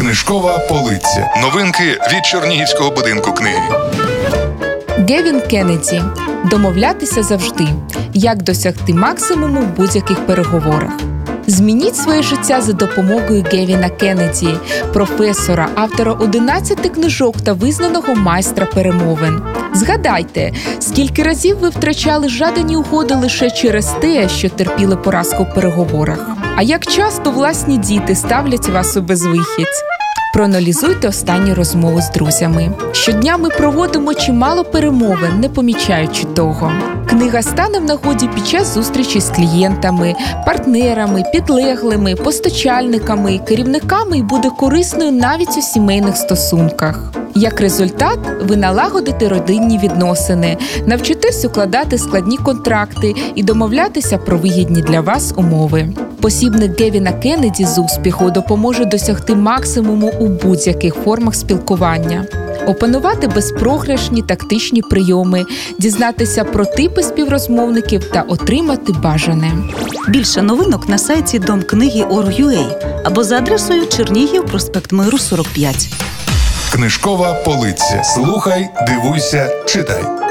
Книжкова полиця. Новинки від Чернігівського будинку книги. Гевін Кеннеді домовлятися завжди, як досягти максимуму в будь-яких переговорах. Змініть своє життя за допомогою Гевіна Кеннеді, професора, автора 11 книжок та визнаного майстра перемовин. Згадайте, скільки разів ви втрачали жадані угоди лише через те, що терпіли поразку в переговорах. А як часто власні діти ставлять вас у безвихідь? Проаналізуйте останні розмови з друзями. Щодня ми проводимо чимало перемовин, не помічаючи того. Книга стане в нагоді під час зустрічі з клієнтами, партнерами, підлеглими, постачальниками, керівниками і буде корисною навіть у сімейних стосунках. Як результат, ви налагодите родинні відносини, навчитесь укладати складні контракти і домовлятися про вигідні для вас умови. Посібник Гевіна Кеннеді з успіху допоможе досягти максимуму у будь-яких формах спілкування, опанувати безпрограшні тактичні прийоми, дізнатися про типи співрозмовників та отримати бажане. Більше новинок на сайті Дом книги Орг.ua або за адресою Чернігів, проспект Миру 45. Книжкова полиця. Слухай, дивуйся, читай.